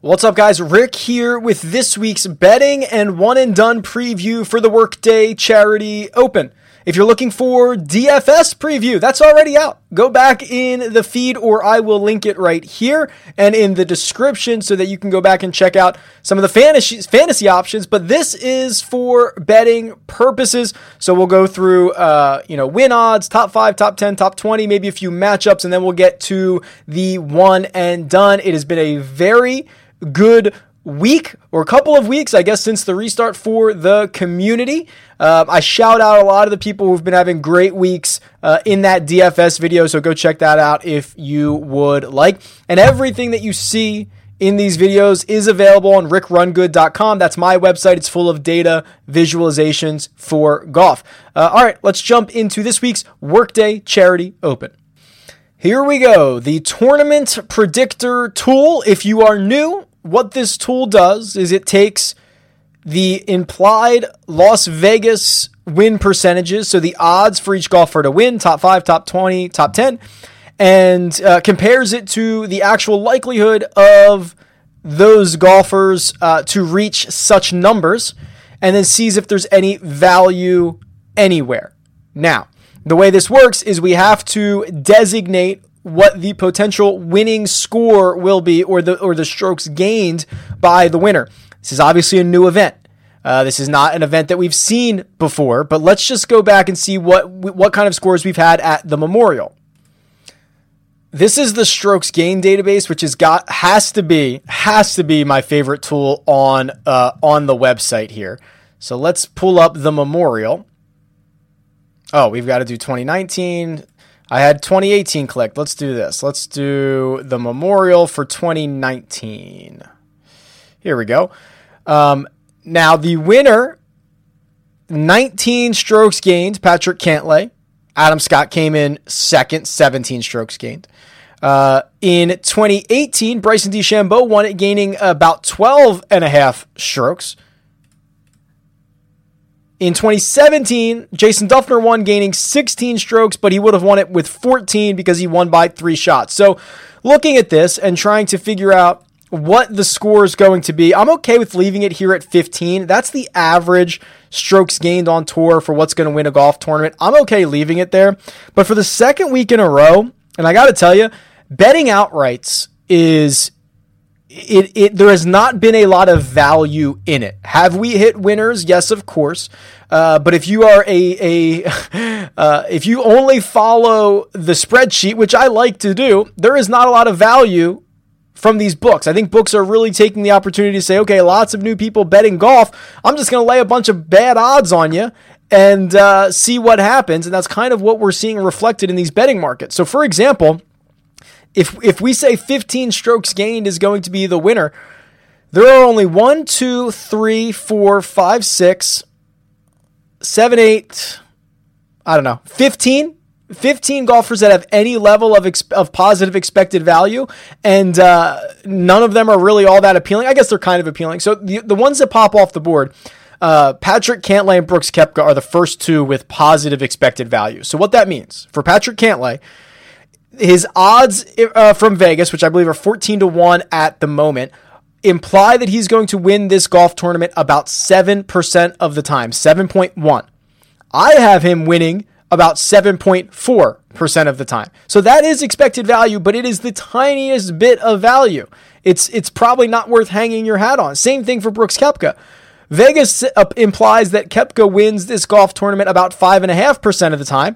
What's up, guys? Rick here with this week's betting and one and done preview for the Workday Charity Open. If you're looking for DFS preview, that's already out. Go back in the feed or I will link it right here and in the description so that you can go back and check out some of the fantasy, fantasy options. But this is for betting purposes. So we'll go through, uh, you know, win odds, top five, top 10, top 20, maybe a few matchups, and then we'll get to the one and done. It has been a very good week or a couple of weeks, I guess, since the restart for the community. Uh, I shout out a lot of the people who've been having great weeks uh, in that DFS video, so go check that out if you would like. And everything that you see in these videos is available on rickrungood.com. That's my website. It's full of data visualizations for golf. Uh, all right, let's jump into this week's Workday Charity Open. Here we go. The tournament predictor tool. If you are new, what this tool does is it takes the implied Las Vegas win percentages, so the odds for each golfer to win, top five, top 20, top 10, and uh, compares it to the actual likelihood of those golfers uh, to reach such numbers, and then sees if there's any value anywhere. Now, the way this works is we have to designate what the potential winning score will be or the or the strokes gained by the winner. This is obviously a new event. Uh, this is not an event that we've seen before, but let's just go back and see what what kind of scores we've had at the Memorial. This is the strokes gain database, which has got has to be has to be my favorite tool on uh, on the website here. So let's pull up the Memorial. Oh, we've got to do 2019, I had 2018 clicked. Let's do this. Let's do the memorial for 2019. Here we go. Um, now, the winner, 19 strokes gained, Patrick Cantlay. Adam Scott came in second, 17 strokes gained. Uh, in 2018, Bryson DeChambeau won it, gaining about 12 and a half strokes. In 2017, Jason Dufner won, gaining 16 strokes, but he would have won it with 14 because he won by three shots. So, looking at this and trying to figure out what the score is going to be, I'm okay with leaving it here at 15. That's the average strokes gained on tour for what's going to win a golf tournament. I'm okay leaving it there. But for the second week in a row, and I got to tell you, betting outrights is it, it there has not been a lot of value in it. Have we hit winners? Yes, of course. Uh, but if you are a a uh, if you only follow the spreadsheet, which I like to do, there is not a lot of value from these books. I think books are really taking the opportunity to say, okay, lots of new people betting golf. I'm just going to lay a bunch of bad odds on you and uh, see what happens. And that's kind of what we're seeing reflected in these betting markets. So, for example if if we say 15 strokes gained is going to be the winner, there are only one, two, three, four, five, six, seven, I don't know, 15 15 golfers that have any level of, ex- of positive expected value, and uh, none of them are really all that appealing. I guess they're kind of appealing. So the, the ones that pop off the board, uh, Patrick Cantlay and Brooks Koepka are the first two with positive expected value. So what that means for Patrick Cantlay his odds uh, from Vegas, which I believe are 14 to 1 at the moment, imply that he's going to win this golf tournament about 7% of the time, 7.1. I have him winning about 7.4% of the time. So that is expected value, but it is the tiniest bit of value. It's it's probably not worth hanging your hat on. Same thing for Brooks Koepka. Vegas uh, implies that Koepka wins this golf tournament about 5.5% of the time.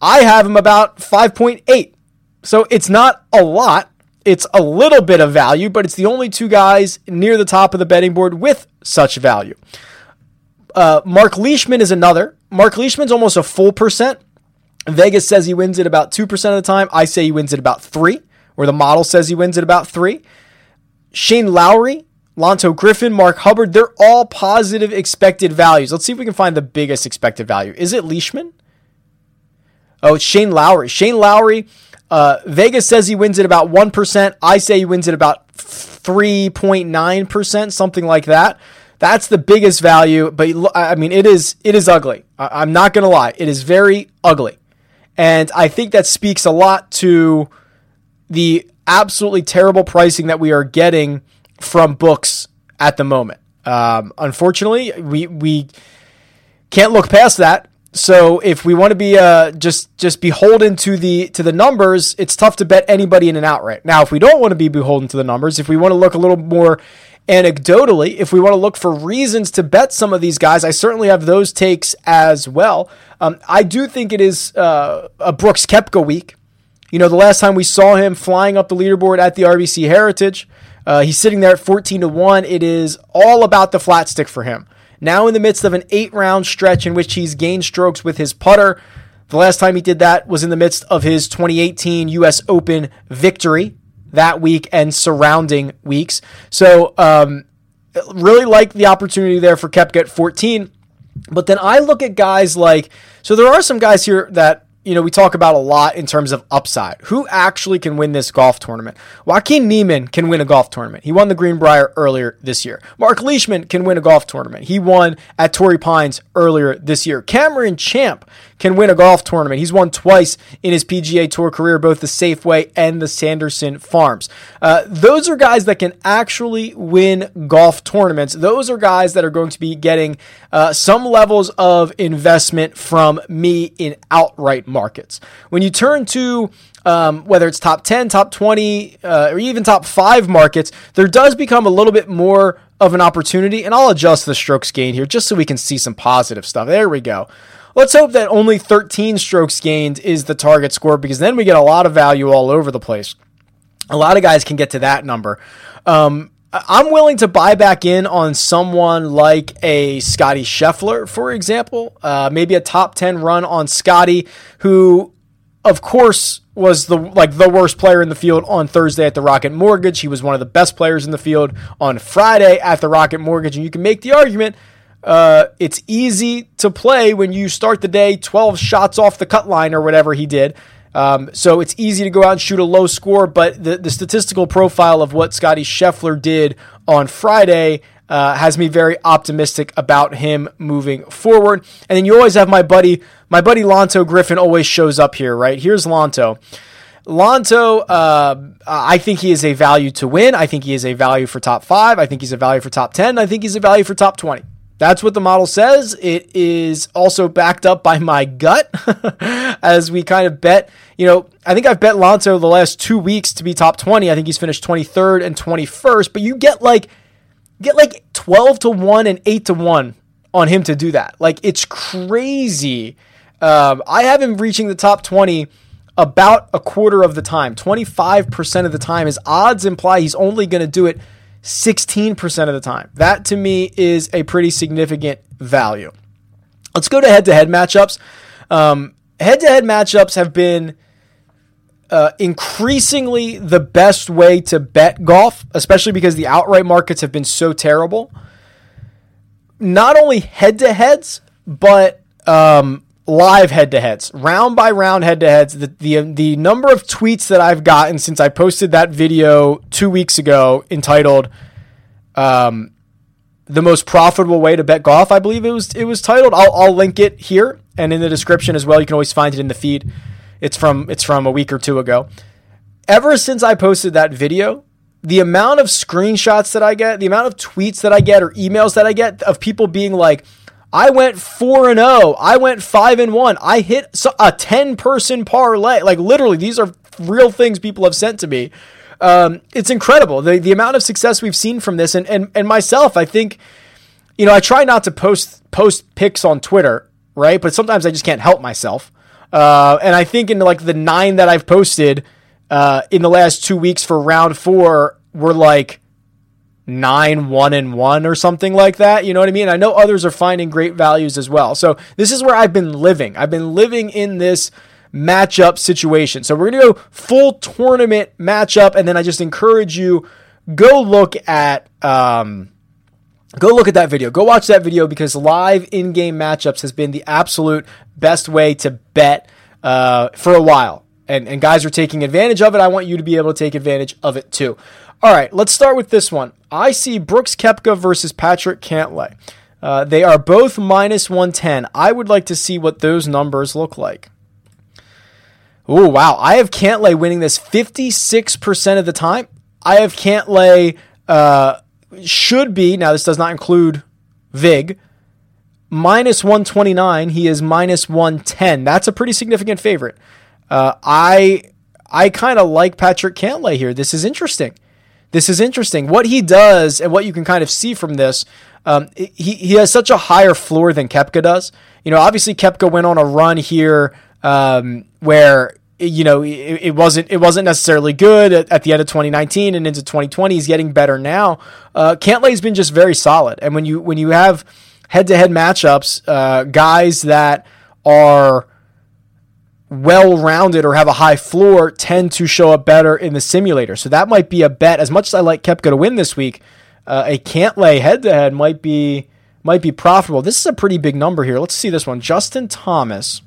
I have him about 5.8. So it's not a lot. It's a little bit of value, but it's the only two guys near the top of the betting board with such value. Uh, Mark Leishman is another. Mark Leishman's almost a full percent. Vegas says he wins it about 2% of the time. I say he wins it about 3 or the model says he wins it about 3. Shane Lowry, Lanto Griffin, Mark Hubbard, they're all positive expected values. Let's see if we can find the biggest expected value. Is it Leishman? Oh, it's Shane Lowry. Shane Lowry, uh, Vegas says he wins at about 1%. I say he wins at about 3.9%, something like that. That's the biggest value. But I mean, it is it is ugly. I'm not gonna lie. It is very ugly, and I think that speaks a lot to the absolutely terrible pricing that we are getting from books at the moment. Um, unfortunately, we we can't look past that. So if we want to be uh, just just beholden to the to the numbers, it's tough to bet anybody in and out right now. If we don't want to be beholden to the numbers, if we want to look a little more anecdotally, if we want to look for reasons to bet some of these guys, I certainly have those takes as well. Um, I do think it is uh, a Brooks Koepka week. You know, the last time we saw him flying up the leaderboard at the RBC Heritage, uh, he's sitting there at 14 to 1. It is all about the flat stick for him. Now, in the midst of an eight round stretch in which he's gained strokes with his putter, the last time he did that was in the midst of his 2018 US Open victory that week and surrounding weeks. So, um, really like the opportunity there for Koepka at 14. But then I look at guys like, so there are some guys here that you know, we talk about a lot in terms of upside. Who actually can win this golf tournament? Joaquin Niemann can win a golf tournament. He won the Greenbrier earlier this year. Mark Leishman can win a golf tournament. He won at Torrey Pines earlier this year. Cameron Champ can win a golf tournament. He's won twice in his PGA Tour career, both the Safeway and the Sanderson Farms. Uh, those are guys that can actually win golf tournaments. Those are guys that are going to be getting uh, some levels of investment from me in outright markets. When you turn to um, whether it's top 10, top 20, uh, or even top five markets, there does become a little bit more of an opportunity. And I'll adjust the strokes gained here just so we can see some positive stuff. There we go. Let's hope that only 13 strokes gained is the target score because then we get a lot of value all over the place. A lot of guys can get to that number. Um, I'm willing to buy back in on someone like a Scottie Scheffler, for example. Uh, maybe a top 10 run on Scottie, who, of course, was the like the worst player in the field on Thursday at the Rocket Mortgage. He was one of the best players in the field on Friday at the Rocket Mortgage, and you can make the argument uh, it's easy to play when you start the day 12 shots off the cut line or whatever he did. Um, so it's easy to go out and shoot a low score, but the, the statistical profile of what Scottie Scheffler did on Friday uh, has me very optimistic about him moving forward. And then you always have my buddy, my buddy Lanto Griffin always shows up here, right? Here's Lanto. Lanto, uh, I think he is a value to win. I think he is a value for top five. I think he's a value for top 10. I think he's a value for top 20. That's what the model says. It is also backed up by my gut as we kind of bet. You know, I think I've bet Lanto the last two weeks to be top 20. I think he's finished 23rd and 21st, but you get like get like 12 to 1 and 8 to 1 on him to do that. Like it's crazy. Um, I have him reaching the top 20 about a quarter of the time. 25% of the time. His odds imply he's only going to do it 16% of the time. That to me is a pretty significant value. Let's go to head to head matchups. Head to head matchups have been uh, increasingly the best way to bet golf, especially because the outright markets have been so terrible. Not only head to heads, but um, live head to heads, round by round head to heads. The, the the number of tweets that I've gotten since I posted that video two weeks ago entitled um, "The Most Profitable Way to Bet Golf," I believe it was it was titled. I'll I'll link it here and in the description as well. You can always find it in the feed. It's from it's from a week or two ago. Ever since I posted that video, the amount of screenshots that I get, the amount of tweets that I get or emails that I get of people being like I went 4 and 0. I went 5 and 1. I hit a 10 person parlay. Like literally these are real things people have sent to me. Um, it's incredible the the amount of success we've seen from this and and and myself I think you know I try not to post post picks on Twitter right but sometimes I just can't help myself uh, and I think in like the nine that I've posted uh, in the last two weeks for round four were like nine, one and one or something like that. You know what I mean? I know others are finding great values as well. So this is where I've been living. I've been living in this matchup situation. So we're going to go full tournament matchup. And then I just encourage you, go look at, um, go look at that video. Go watch that video because live in game matchups has been the absolute best way to bet, uh, for a while and, and guys are taking advantage of it. I want you to be able to take advantage of it too. All right, let's start with this one. I see Brooks Koepka versus Patrick Cantlay. Uh, they are both minus 110. I would like to see what those numbers look like. Oh, wow. I have Cantlay winning this 56% of the time. I have Cantlay uh, should be, now this does not include Vig, minus 129. He is minus 110. That's a pretty significant favorite. Uh, I I kind of like Patrick Cantlay here. This is interesting. This is interesting. What he does and what you can kind of see from this, um, he, he has such a higher floor than Koepka does. You know, obviously Koepka went on a run here um, where you know it, it, wasn't it wasn't necessarily good at, at, the end of 2019 and into 2020. He's getting better now. Uh, Cantlay's been just very solid, and when you when you have head to head matchups, uh, guys that are well rounded or have a high floor tend to show up better in the simulator. So that might be a bet. As much as I like Koepka to win this week, uh, a lay head to head might be might be profitable. This is a pretty big number here. Let's see this one. Justin Thomas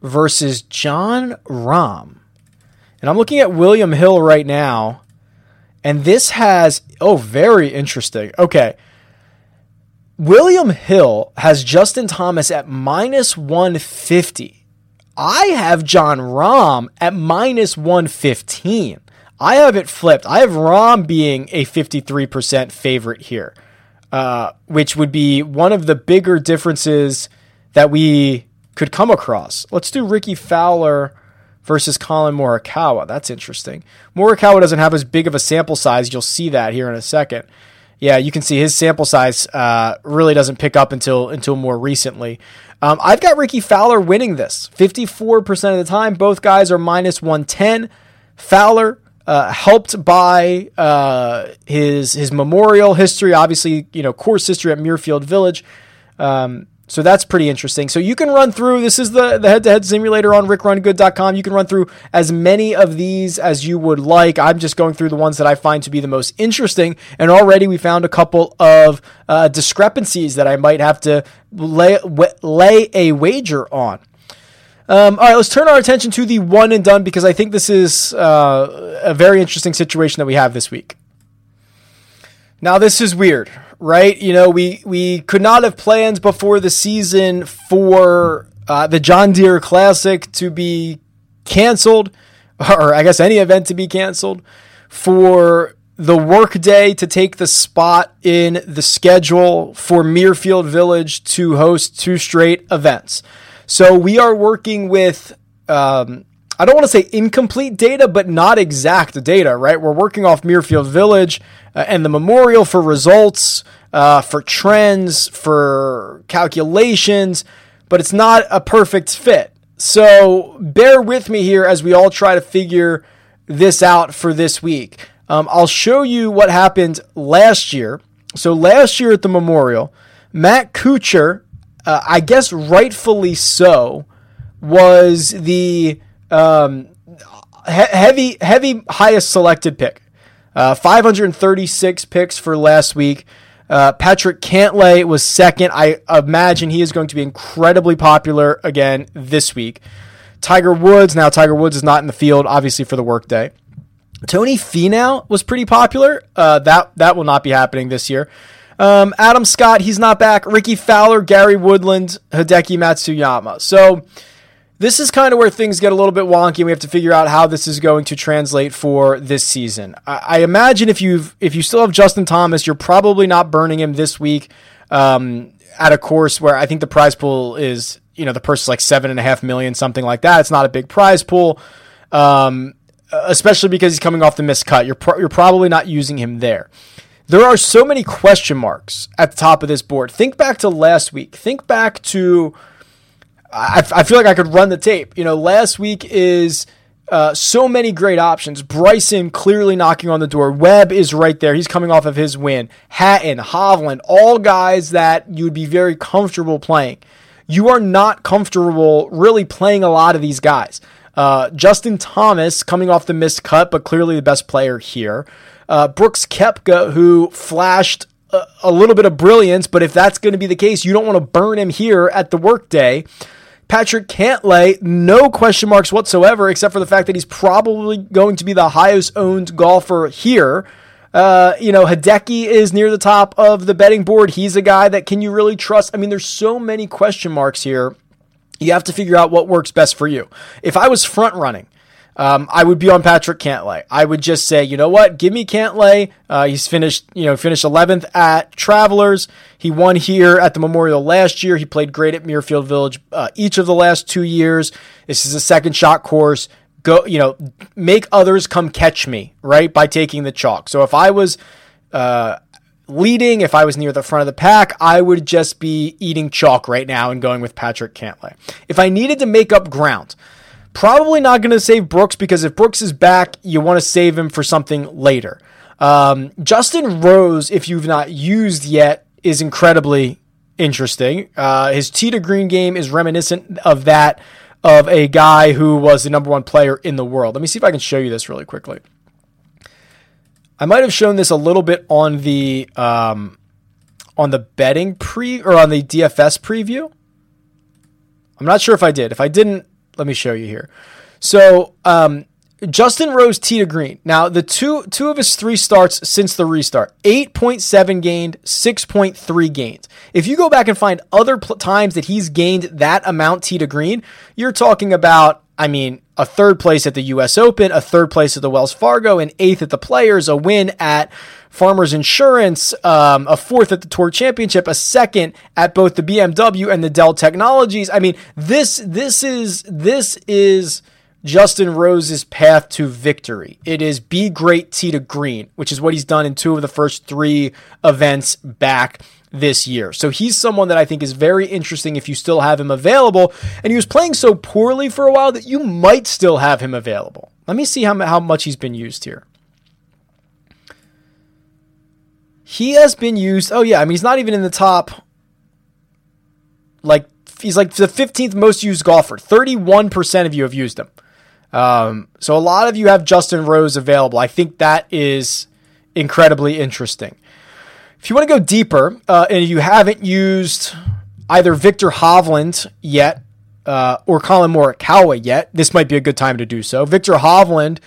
versus Jon Rahm. And I'm looking at William Hill right now. And this has, oh, very interesting. Okay. William Hill has Justin Thomas at minus 150. I have Jon Rahm at minus 115. I have it flipped. I have Rahm being a 53% favorite here, uh, which would be one of the bigger differences that we could come across. Let's do Rickie Fowler versus Collin Morikawa. That's interesting. Morikawa doesn't have as big of a sample size. You'll see that here in a second yeah, you can see his sample size uh, really doesn't pick up until until more recently. Um, I've got Rickie Fowler winning this 54% of the time. Both guys are minus 110. Fowler uh, helped by uh, his his memorial history, obviously, you know, course history at Muirfield Village. Um, so that's pretty interesting. So you can run through, this is the, the head-to-head simulator on rickrungood.com. You can run through as many of these as you would like. I'm just going through the ones that I find to be the most interesting. And already we found a couple of uh, discrepancies that I might have to lay, w- lay a wager on. Um, all right, let's turn our attention to the one and done because I think this is uh, a very interesting situation that we have this week. Now, this is weird, right? You know, we we could not have plans before the season for uh, the John Deere Classic to be canceled, or I guess any event to be canceled, for the workday to take the spot in the schedule for Muirfield Village to host two straight events. So we are working with. Um, I don't want to say incomplete data, but not exact data, right? We're working off Muirfield Village uh, and the memorial for results, uh, for trends, for calculations, but it's not a perfect fit. So bear with me here as we all try to figure this out for this week. Um, I'll show you what happened last year. So last year at the memorial, Matt Kuchar, uh, I guess rightfully so, was the um, he- heavy, heavy highest selected pick. Uh, 536 picks for last week. Uh, Patrick Cantlay was second. I imagine he is going to be incredibly popular again this week. Tiger Woods, now Tiger Woods is not in the field, obviously, for the workday. Tony Finau was pretty popular. Uh, that, that will not be happening this year. Um, Adam Scott, he's not back. Rickie Fowler, Gary Woodland, Hideki Matsuyama. So this is kind of where things get a little bit wonky. And we have to figure out how this is going to translate for this season. I, I imagine if you've if you still have Justin Thomas, you're probably not burning him this week um, at a course where I think the prize pool is you know the purse is like seven and a half million, something like that. It's not a big prize pool, um, especially because he's coming off the missed cut. You're pro- you're probably not using him there. There are so many question marks at the top of this board. Think back to last week. Think back to I, I feel like I could run the tape. You know, last week is uh, so many great options. Bryson clearly knocking on the door. Webb is right there. He's coming off of his win. Hatton, Hovland, all guys that you would be very comfortable playing. You are not comfortable really playing a lot of these guys. Uh, Justin Thomas coming off the missed cut, but clearly the best player here. Uh, Brooks Koepka, who flashed a, a little bit of brilliance, but if that's going to be the case, you don't want to burn him here at the workday. Patrick Cantlay, no question marks whatsoever, except for the fact that he's probably going to be the highest owned golfer here. Uh, you know, Hideki is near the top of the betting board. He's a guy that can you really trust? I mean, there's so many question marks here. You have to figure out what works best for you. If I was front running, um, I would be on Patrick Cantlay. I would just say, you know what, give me Cantlay. Uh, he's finished, you know, finished 11th at Travelers. He won here at the Memorial last year. He played great at Muirfield Village uh, each of the last two years. This is a second shot course. Go, you know, make others come catch me, right? By taking the chalk. So if I was uh, leading, if I was near the front of the pack, I would just be eating chalk right now and going with Patrick Cantlay. If I needed to make up ground, Probably not going to save Brooks because if Brooks is back, you want to save him for something later. Um, Justin Rose, if you've not used yet, is incredibly interesting. Uh, his tee to green game is reminiscent of that of a guy who was the number one player in the world. Let me see if I can show you this really quickly. I might have shown this a little bit on the um, on the betting pre or on the DFS preview. I'm not sure if I did. If I didn't, let me show you here. So, um, Justin Rose tee to green. Now, the two two of his three starts since the restart, 8.7 gained, 6.3 gained. If you go back and find other pl- times that he's gained that amount tee to green, you're talking about, I mean, a third place at the US Open, a third place at the Wells Fargo, an eighth at the Players, a win at Farmers Insurance, um, a fourth at the Tour Championship, a second at both the BMW and the Dell Technologies. I mean, this this is this is Justin Rose's path to victory. It is be great tee to green, which is what he's done in two of the first three events back this year. So he's someone that I think is very interesting if you still have him available. And he was playing so poorly for a while that you might still have him available. Let me see how, how much he's been used here. He has been used. Oh, yeah. I mean, he's not even in the top. Like, he's like the 15th most used golfer. 31% of you have used him. Um, so a lot of you have Justin Rose available. I think that is incredibly interesting. If you want to go deeper uh, and you haven't used either Viktor Hovland yet uh, or Collin Morikawa yet, this might be a good time to do so. Viktor Hovland,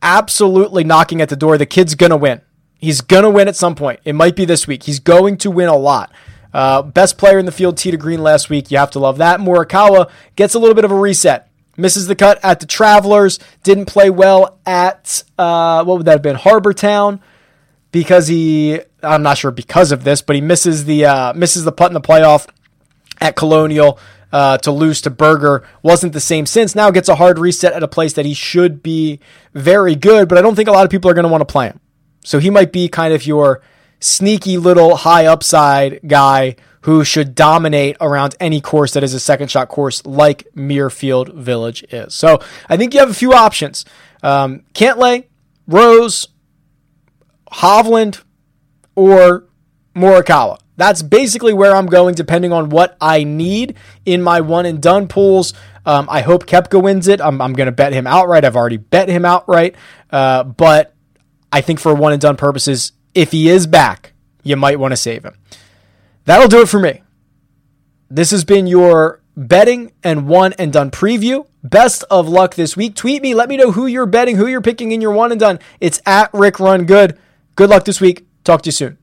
absolutely knocking at the door. The kid's going to win. He's going to win at some point. It might be this week. He's going to win a lot. Uh, best player in the field, to green last week. You have to love that. Morikawa gets a little bit of a reset. Misses the cut at the Travelers. Didn't play well at, uh, what would that have been? Harbour Town because he I'm not sure because of this, but he misses the uh, misses the putt in the playoff at Colonial uh, to lose to Berger. Wasn't the same since. Now gets a hard reset at a place that he should be very good, but I don't think a lot of people are going to want to play him. So he might be kind of your sneaky little high upside guy who should dominate around any course that is a second shot course like Muirfield Village is. So I think you have a few options. Um, Cantlay, Rose, Hovland, or Morikawa. That's basically where I'm going, depending on what I need in my one and done pools. Um, I hope Koepka wins it. I'm, I'm going to bet him outright. I've already bet him outright. Uh, but I think for one and done purposes, if he is back, you might want to save him. That'll do it for me. This has been your betting and one and done preview. Best of luck this week. Tweet me. Let me know who you're betting, who you're picking in your one and done. It's at Rick Run Good. Good luck this week. Talk to you soon.